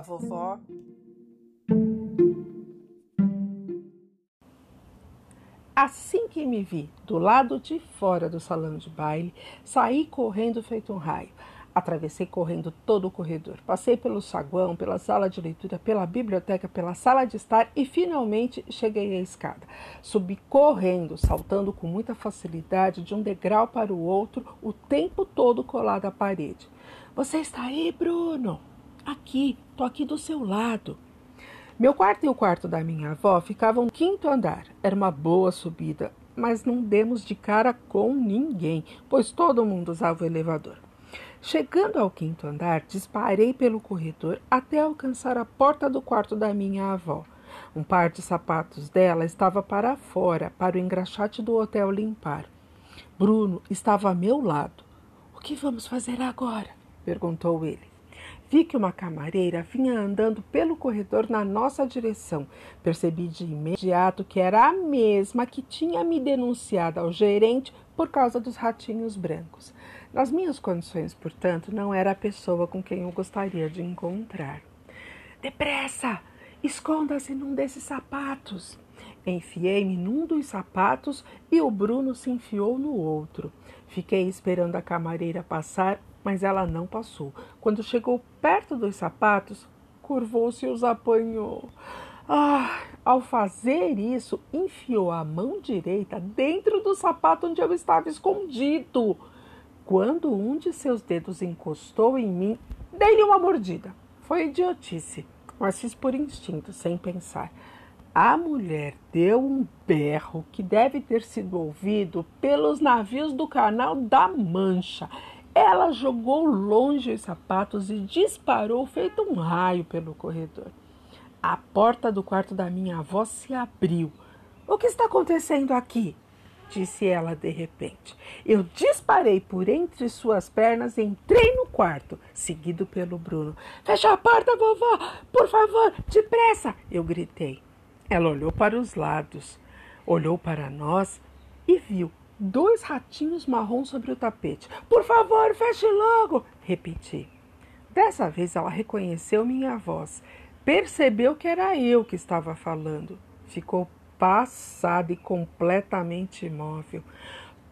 Vovó. Assim que me vi do lado de fora do salão de baile, saí correndo feito um raio. Atravessei correndo todo o corredor. Passei pelo saguão, pela sala de leitura, pela biblioteca, pela sala de estar e finalmente cheguei à escada. Subi correndo, saltando com muita facilidade de um degrau para o outro, o tempo todo colado à parede. Você está aí, Bruno? Aqui, tô aqui do seu lado. Meu quarto e o quarto da minha avó ficavam no quinto andar. Era uma boa subida, mas não demos de cara com ninguém, pois todo mundo usava o elevador. Chegando ao quinto andar, disparei pelo corredor até alcançar a porta do quarto da minha avó. Um par de sapatos dela estava para fora, para o engraxate do hotel limpar. Bruno estava a meu lado. O que vamos fazer agora? perguntou ele. Vi que uma camareira vinha andando pelo corredor na nossa direção. Percebi de imediato que era a mesma que tinha me denunciado ao gerente por causa dos ratinhos brancos. Nas minhas condições, portanto, não era a pessoa com quem eu gostaria de encontrar. Depressa! Esconda-se num desses sapatos! Enfiei-me num dos sapatos e o Bruno se enfiou no outro. Fiquei esperando a camareira passar mas ela não passou. Quando chegou perto dos sapatos, curvou-se e os apanhou. Ah, ao fazer isso, enfiou a mão direita dentro do sapato onde eu estava escondido. Quando um de seus dedos encostou em mim, dei-lhe uma mordida. Foi idiotice, mas fiz por instinto, sem pensar. A mulher deu um berro que deve ter sido ouvido pelos navios do canal da Mancha. Ela jogou longe os sapatos e disparou feito um raio pelo corredor. A porta do quarto da minha avó se abriu. O que está acontecendo aqui? disse ela de repente. Eu disparei por entre suas pernas e entrei no quarto, seguido pelo Bruno. Fecha a porta, vovó! Por favor, depressa! Eu gritei. Ela olhou para os lados, olhou para nós e viu dois ratinhos marrom sobre o tapete. Por favor, feche logo! Repeti. Dessa vez ela reconheceu minha voz. Percebeu que era eu que estava falando. Ficou passada e completamente imóvel.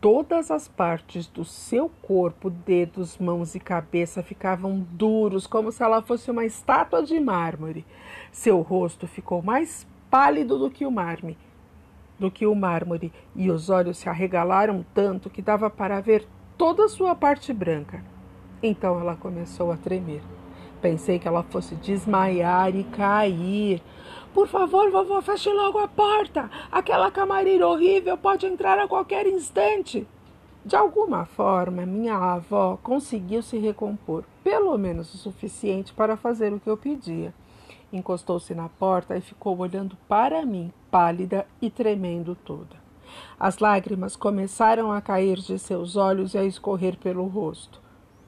Todas as partes do seu corpo, dedos, mãos e cabeça ficavam duros, como se ela fosse uma estátua de mármore. Seu rosto ficou mais pálido do que o mármore do que o mármore, e os olhos se arregalaram tanto que dava para ver toda a sua parte branca. Então ela começou a tremer. Pensei que ela fosse desmaiar e cair. Por favor, vovó, feche logo a porta. Aquela camareira horrível pode entrar a qualquer instante. De alguma forma, minha avó conseguiu se recompor, pelo menos o suficiente para fazer o que eu pedia. Encostou-se na porta e ficou olhando para mim, pálida e tremendo toda. As lágrimas começaram a cair de seus olhos e a escorrer pelo rosto.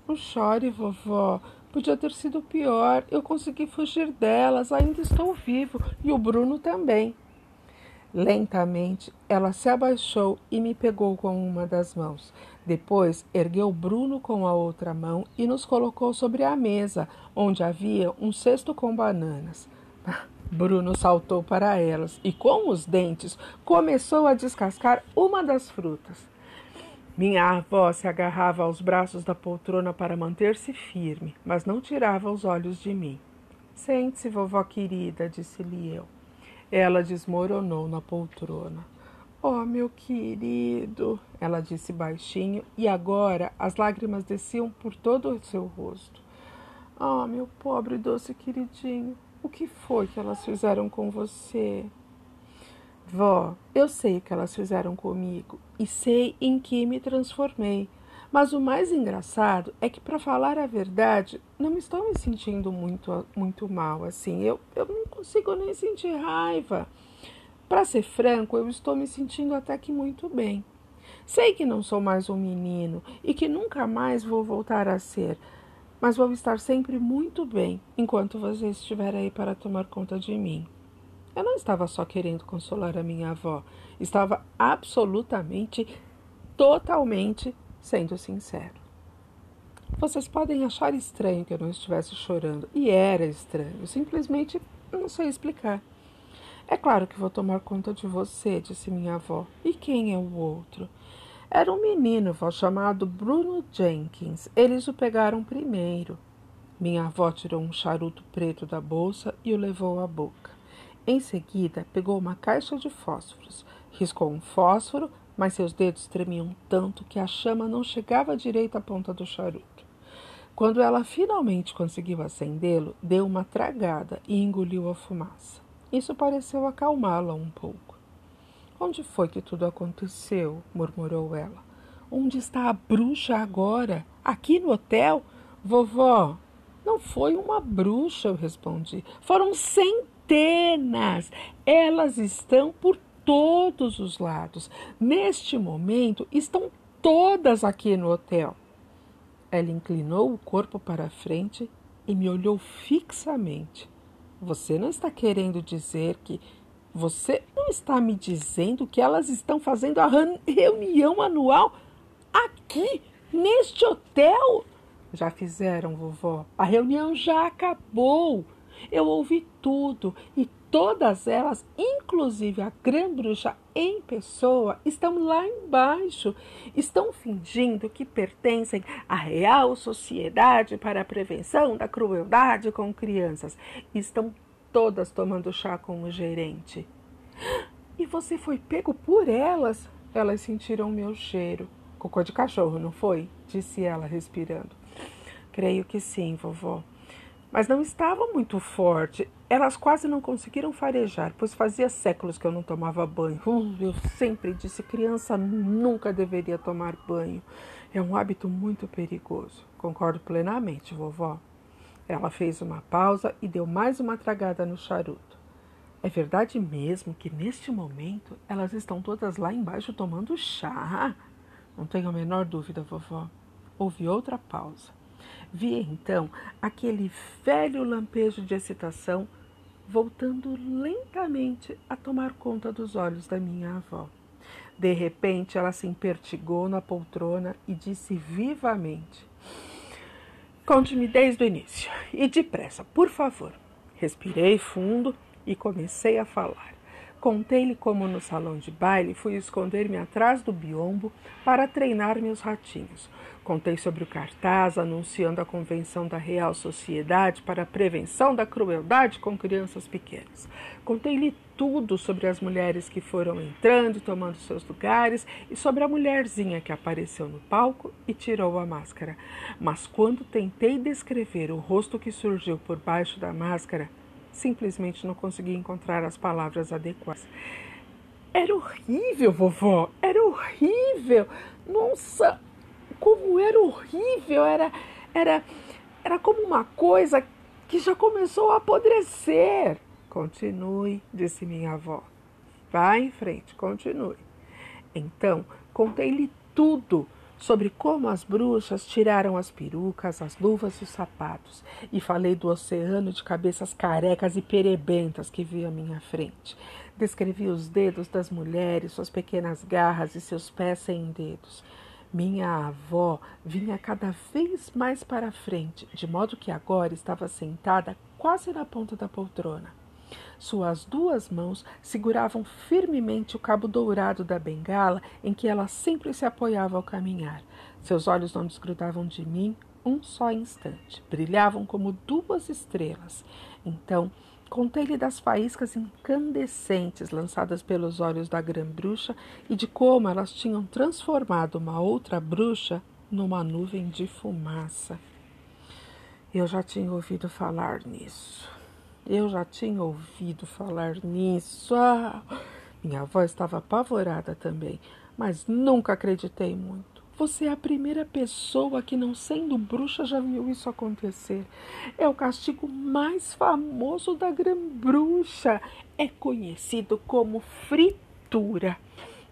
Não chore, vovó. Podia ter sido pior. Eu consegui fugir delas, ainda estou vivo. E o Bruno também. Lentamente, ela se abaixou e me pegou com uma das mãos. Depois, ergueu Bruno com a outra mão e nos colocou sobre a mesa, onde havia um cesto com bananas. Bruno saltou para elas e, com os dentes, começou a descascar uma das frutas. Minha avó se agarrava aos braços da poltrona para manter-se firme, mas não tirava os olhos de mim. Sente-se, vovó querida, disse-lhe eu. Ela desmoronou na poltrona. Oh, meu querido, ela disse baixinho, e agora as lágrimas desciam por todo o seu rosto. Oh, meu pobre doce queridinho, o que foi que elas fizeram com você? Vó, eu sei o que elas fizeram comigo e sei em que me transformei. Mas o mais engraçado é que, para falar a verdade, não estou me sentindo muito, muito mal assim. Eu, eu não consigo nem sentir raiva. Para ser franco, eu estou me sentindo até que muito bem. Sei que não sou mais um menino e que nunca mais vou voltar a ser, mas vou estar sempre muito bem enquanto você estiver aí para tomar conta de mim. Eu não estava só querendo consolar a minha avó, estava absolutamente, totalmente sendo sincero. Vocês podem achar estranho que eu não estivesse chorando, e era estranho, simplesmente não sei explicar. É claro que vou tomar conta de você, disse minha avó. E quem é o outro? Era um menino, vó, chamado Bruno Jenkins. Eles o pegaram primeiro. Minha avó tirou um charuto preto da bolsa e o levou à boca. Em seguida, pegou uma caixa de fósforos, riscou um fósforo, mas seus dedos tremiam tanto que a chama não chegava direito à ponta do charuto. Quando ela finalmente conseguiu acendê-lo, deu uma tragada e engoliu a fumaça. Isso pareceu acalmá-la um pouco. Onde foi que tudo aconteceu? murmurou ela. Onde está a bruxa agora? Aqui no hotel? Vovó, não foi uma bruxa, eu respondi. Foram centenas. Elas estão por todos os lados. Neste momento, estão todas aqui no hotel. Ela inclinou o corpo para a frente e me olhou fixamente. Você não está querendo dizer que. Você não está me dizendo que elas estão fazendo a reunião anual aqui, neste hotel? Já fizeram, vovó. A reunião já acabou. Eu ouvi tudo e todas elas, inclusive a grã-bruxa em pessoa, estão lá embaixo. Estão fingindo que pertencem à Real Sociedade para a Prevenção da Crueldade com Crianças. Estão todas tomando chá com o gerente. E você foi pego por elas? Elas sentiram meu cheiro. Cocô de cachorro, não foi? Disse ela, respirando. Creio que sim, vovó mas não estava muito forte. Elas quase não conseguiram farejar, pois fazia séculos que eu não tomava banho. Eu sempre disse: criança nunca deveria tomar banho. É um hábito muito perigoso. Concordo plenamente, vovó. Ela fez uma pausa e deu mais uma tragada no charuto. É verdade mesmo que neste momento elas estão todas lá embaixo tomando chá? Não tenho a menor dúvida, vovó. Houve outra pausa. Vi então aquele velho lampejo de excitação voltando lentamente a tomar conta dos olhos da minha avó. De repente, ela se empertigou na poltrona e disse vivamente: Conte-me desde o início e depressa, por favor. Respirei fundo e comecei a falar. Contei-lhe como no salão de baile fui esconder-me atrás do biombo para treinar meus ratinhos. Contei sobre o cartaz anunciando a convenção da Real Sociedade para a Prevenção da Crueldade com Crianças Pequenas. Contei-lhe tudo sobre as mulheres que foram entrando e tomando seus lugares e sobre a mulherzinha que apareceu no palco e tirou a máscara. Mas quando tentei descrever o rosto que surgiu por baixo da máscara, Simplesmente não consegui encontrar as palavras adequadas. Era horrível, vovó, era horrível. Nossa, como era horrível, era era era como uma coisa que já começou a apodrecer. Continue, disse minha avó. Vá em frente, continue. Então, contei-lhe tudo sobre como as bruxas tiraram as perucas, as luvas e os sapatos, e falei do oceano de cabeças carecas e perebentas que vi à minha frente. Descrevi os dedos das mulheres, suas pequenas garras e seus pés sem dedos. Minha avó vinha cada vez mais para frente, de modo que agora estava sentada quase na ponta da poltrona. Suas duas mãos seguravam firmemente o cabo dourado da bengala em que ela sempre se apoiava ao caminhar. Seus olhos não desgrudavam de mim um só instante. Brilhavam como duas estrelas. Então, contei-lhe das faíscas incandescentes lançadas pelos olhos da grã-bruxa e de como elas tinham transformado uma outra bruxa numa nuvem de fumaça. Eu já tinha ouvido falar nisso. Eu já tinha ouvido falar nisso. Ah, minha avó estava apavorada também, mas nunca acreditei muito. Você é a primeira pessoa que, não sendo bruxa, já viu isso acontecer. É o castigo mais famoso da grã-bruxa. É conhecido como fritura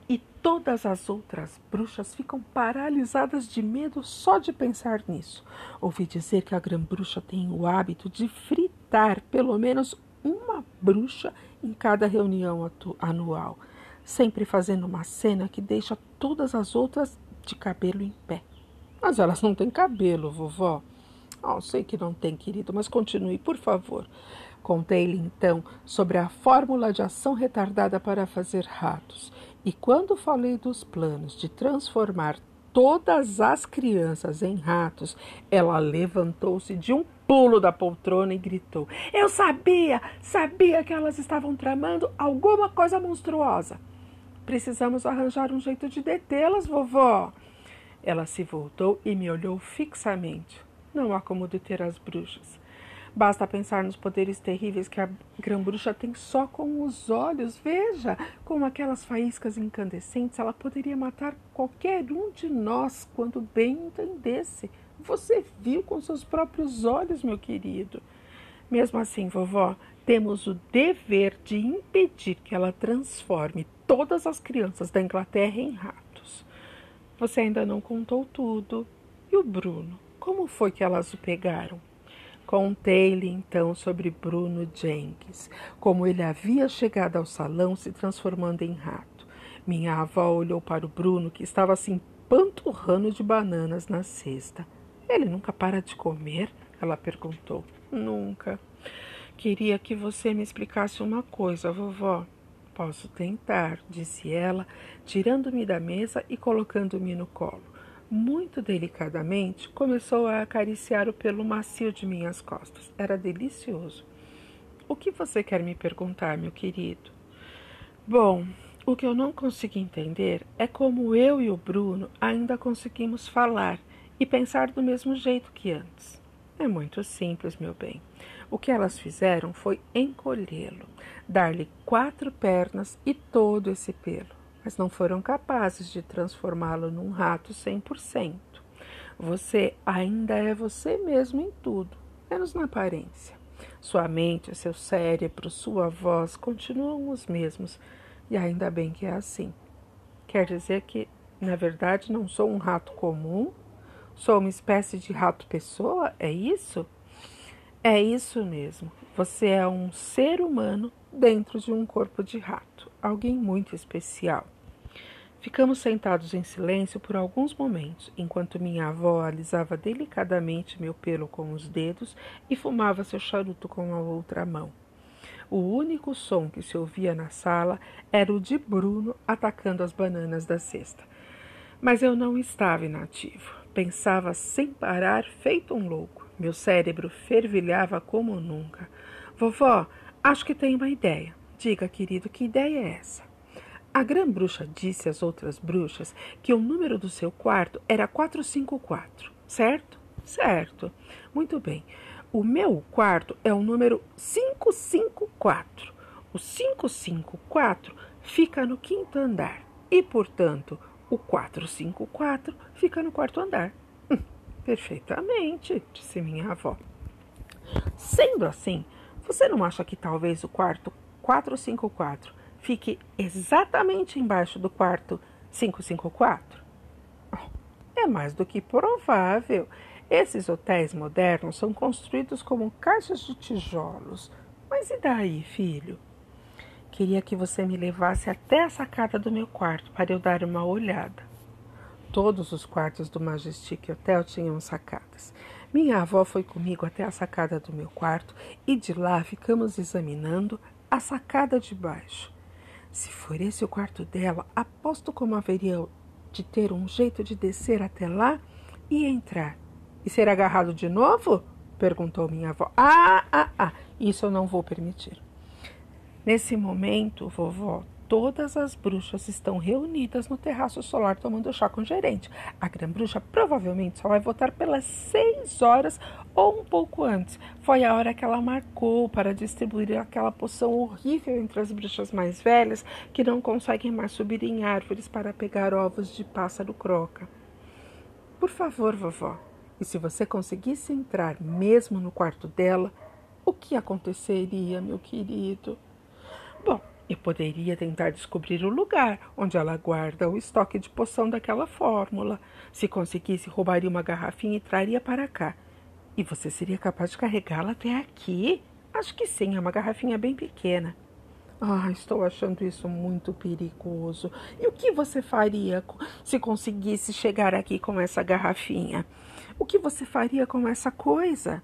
e todas as outras bruxas ficam paralisadas de medo só de pensar nisso. Ouvi dizer que a grã-bruxa tem o hábito de fritar pelo menos uma bruxa em cada reunião anual, sempre fazendo uma cena que deixa todas as outras de cabelo em pé. Mas elas não têm cabelo, vovó. Oh, sei que não tem, querido, mas continue, por favor. Contei-lhe então sobre a fórmula de ação retardada para fazer ratos. E quando falei dos planos de transformar todas as crianças em ratos, ela levantou-se de um pulo da poltrona e gritou: Eu sabia, sabia que elas estavam tramando alguma coisa monstruosa. Precisamos arranjar um jeito de detê-las, vovó. Ela se voltou e me olhou fixamente. Não há como deter as bruxas. Basta pensar nos poderes terríveis que a grã-bruxa tem só com os olhos. Veja, com aquelas faíscas incandescentes, ela poderia matar qualquer um de nós quando bem entendesse. Você viu com seus próprios olhos, meu querido. Mesmo assim, vovó, temos o dever de impedir que ela transforme todas as crianças da Inglaterra em ratos. Você ainda não contou tudo. E o Bruno? Como foi que elas o pegaram? Contei-lhe então sobre Bruno Jenkins, como ele havia chegado ao salão se transformando em rato. Minha avó olhou para o Bruno, que estava se assim, empanturrando de bananas na cesta. Ele nunca para de comer? Ela perguntou. Nunca. Queria que você me explicasse uma coisa, vovó. Posso tentar, disse ela, tirando-me da mesa e colocando-me no colo. Muito delicadamente, começou a acariciar o pelo macio de minhas costas. Era delicioso. O que você quer me perguntar, meu querido? Bom, o que eu não consegui entender é como eu e o Bruno ainda conseguimos falar e pensar do mesmo jeito que antes. É muito simples, meu bem. O que elas fizeram foi encolhê-lo, dar-lhe quatro pernas e todo esse pelo, mas não foram capazes de transformá-lo num rato 100%. Você ainda é você mesmo em tudo, menos na aparência. Sua mente, seu cérebro, sua voz continuam os mesmos, e ainda bem que é assim. Quer dizer que, na verdade, não sou um rato comum, Sou uma espécie de rato-pessoa? É isso? É isso mesmo. Você é um ser humano dentro de um corpo de rato, alguém muito especial. Ficamos sentados em silêncio por alguns momentos, enquanto minha avó alisava delicadamente meu pelo com os dedos e fumava seu charuto com a outra mão. O único som que se ouvia na sala era o de Bruno atacando as bananas da cesta. Mas eu não estava inativo. Pensava sem parar, feito um louco. Meu cérebro fervilhava como nunca. Vovó, acho que tenho uma ideia. Diga, querido, que ideia é essa? A grã-bruxa disse às outras bruxas que o número do seu quarto era 454, certo? Certo. Muito bem. O meu quarto é o número 554. O 554 fica no quinto andar e, portanto, o 454 fica no quarto andar. Hum, perfeitamente, disse minha avó. Sendo assim, você não acha que talvez o quarto 454 fique exatamente embaixo do quarto 554? É mais do que provável. Esses hotéis modernos são construídos como caixas de tijolos. Mas e daí, filho? Queria que você me levasse até a sacada do meu quarto para eu dar uma olhada. Todos os quartos do Majestic Hotel tinham sacadas. Minha avó foi comigo até a sacada do meu quarto e de lá ficamos examinando a sacada de baixo. Se for esse o quarto dela, aposto como haveria de ter um jeito de descer até lá e entrar. E ser agarrado de novo? perguntou minha avó. Ah, ah, ah, isso eu não vou permitir. Nesse momento, vovó, todas as bruxas estão reunidas no terraço solar tomando chá com o gerente. A grã-bruxa provavelmente só vai voltar pelas seis horas ou um pouco antes. Foi a hora que ela marcou para distribuir aquela poção horrível entre as bruxas mais velhas que não conseguem mais subir em árvores para pegar ovos de pássaro croca. Por favor, vovó, e se você conseguisse entrar mesmo no quarto dela, o que aconteceria, meu querido? Bom, eu poderia tentar descobrir o lugar onde ela guarda o estoque de poção daquela fórmula. Se conseguisse, roubaria uma garrafinha e traria para cá. E você seria capaz de carregá-la até aqui? Acho que sim, é uma garrafinha bem pequena. Ah, estou achando isso muito perigoso. E o que você faria se conseguisse chegar aqui com essa garrafinha? O que você faria com essa coisa?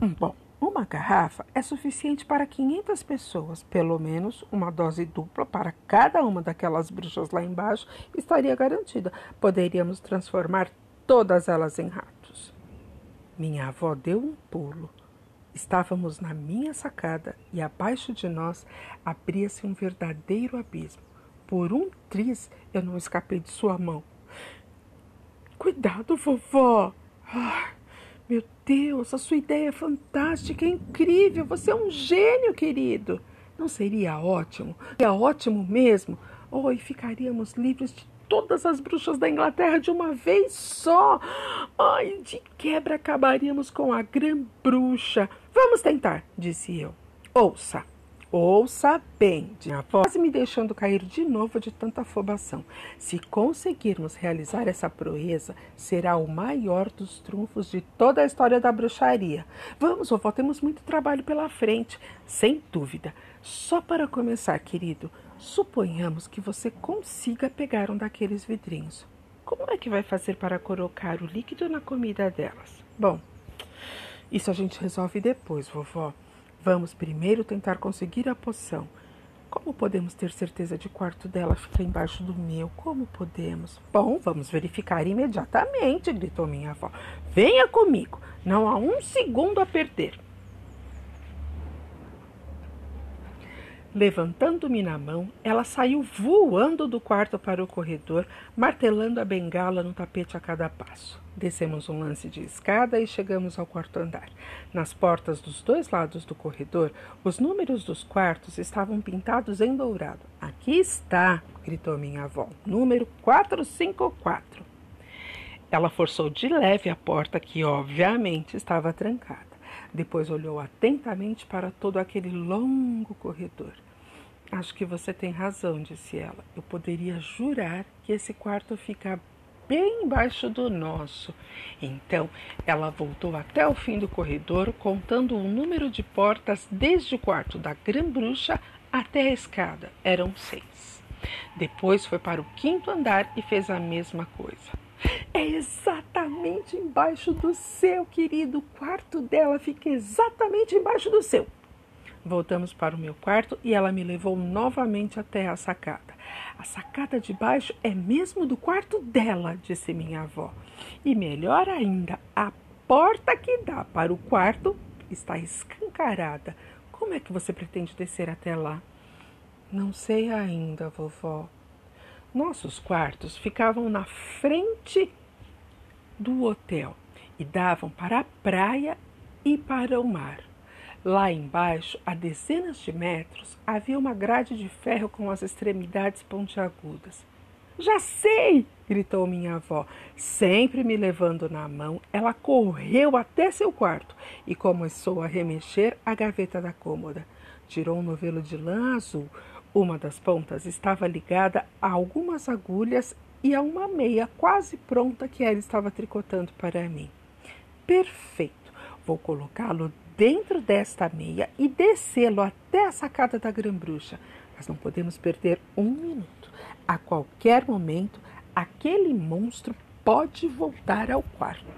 Hum, bom, uma garrafa é suficiente para 500 pessoas. Pelo menos uma dose dupla para cada uma daquelas bruxas lá embaixo estaria garantida. Poderíamos transformar todas elas em ratos. Minha avó deu um pulo. Estávamos na minha sacada e abaixo de nós abria-se um verdadeiro abismo. Por um triz eu não escapei de sua mão. Cuidado, vovó! Ah, Deus, a sua ideia é fantástica, é incrível. Você é um gênio, querido. Não seria ótimo? É ótimo mesmo. Oh, e ficaríamos livres de todas as bruxas da Inglaterra de uma vez só. Ai, de quebra acabaríamos com a grã bruxa. Vamos tentar, disse eu. Ouça, ouça bem, quase me deixando cair de novo de tanta afobação. Se conseguirmos realizar essa proeza, será o maior dos trunfos de toda a história da bruxaria. Vamos, vovó, temos muito trabalho pela frente, sem dúvida. Só para começar, querido, Suponhamos que você consiga pegar um daqueles vidrinhos. Como é que vai fazer para colocar o líquido na comida delas? Bom, isso a gente resolve depois, vovó. Vamos primeiro tentar conseguir a poção. Como podemos ter certeza de quarto dela fica embaixo do meu? Como podemos? Bom, vamos verificar imediatamente, gritou minha avó. Venha comigo, não há um segundo a perder. Levantando-me na mão, ela saiu voando do quarto para o corredor, martelando a bengala no tapete a cada passo. Descemos um lance de escada e chegamos ao quarto andar. Nas portas dos dois lados do corredor, os números dos quartos estavam pintados em dourado. Aqui está, gritou minha avó, número 454. Ela forçou de leve a porta, que obviamente estava trancada. Depois olhou atentamente para todo aquele longo corredor. Acho que você tem razão, disse ela. Eu poderia jurar que esse quarto fica bem embaixo do nosso. Então ela voltou até o fim do corredor, contando o número de portas desde o quarto da grã-bruxa até a escada. Eram seis. Depois foi para o quinto andar e fez a mesma coisa. É exatamente embaixo do seu, querido. O quarto dela fica exatamente embaixo do seu. Voltamos para o meu quarto e ela me levou novamente até a sacada. A sacada de baixo é mesmo do quarto dela, disse minha avó. E melhor ainda, a porta que dá para o quarto está escancarada. Como é que você pretende descer até lá? Não sei ainda, vovó. Nossos quartos ficavam na frente do hotel e davam para a praia e para o mar. Lá embaixo, a dezenas de metros, havia uma grade de ferro com as extremidades pontiagudas. Já sei! gritou minha avó. Sempre me levando na mão, ela correu até seu quarto e começou a remexer a gaveta da cômoda. Tirou um novelo de lã azul, uma das pontas estava ligada a algumas agulhas e a uma meia quase pronta que ela estava tricotando para mim. Perfeito! Vou colocá-lo dentro desta meia e descê-lo até a sacada da grã-bruxa. Mas não podemos perder um minuto. A qualquer momento, aquele monstro pode voltar ao quarto.